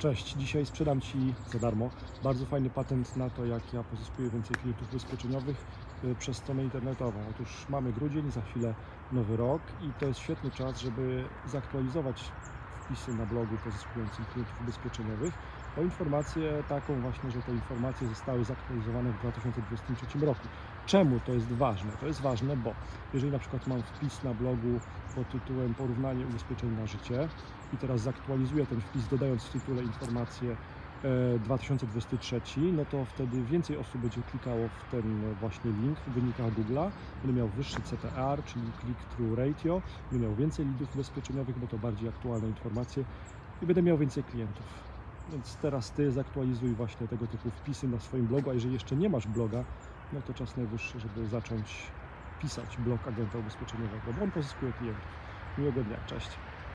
Cześć, dzisiaj sprzedam Ci za darmo bardzo fajny patent na to, jak ja pozyskuję więcej klientów ubezpieczeniowych y, przez stronę internetową. Otóż mamy grudzień, za chwilę nowy rok i to jest świetny czas, żeby zaktualizować wpisy na blogu pozyskującym klientów ubezpieczeniowych o informację taką właśnie, że te informacje zostały zaktualizowane w 2023 roku. Czemu to jest ważne? To jest ważne, bo jeżeli na przykład mam wpis na blogu pod tytułem porównanie ubezpieczeń na życie i teraz zaktualizuję ten wpis dodając w tytule informację e, 2023, no to wtedy więcej osób będzie klikało w ten właśnie link w wynikach Google'a, będę miał wyższy CTR, czyli click-through ratio, będę miał więcej lidów ubezpieczeniowych, bo to bardziej aktualne informacje i będę miał więcej klientów. Więc teraz Ty zaktualizuj właśnie tego typu wpisy na swoim blogu, a jeżeli jeszcze nie masz bloga, no to czas najwyższy, żeby zacząć pisać blog agenta ubezpieczeniowego, bo on pozyskuje klientów. Miłego dnia, cześć.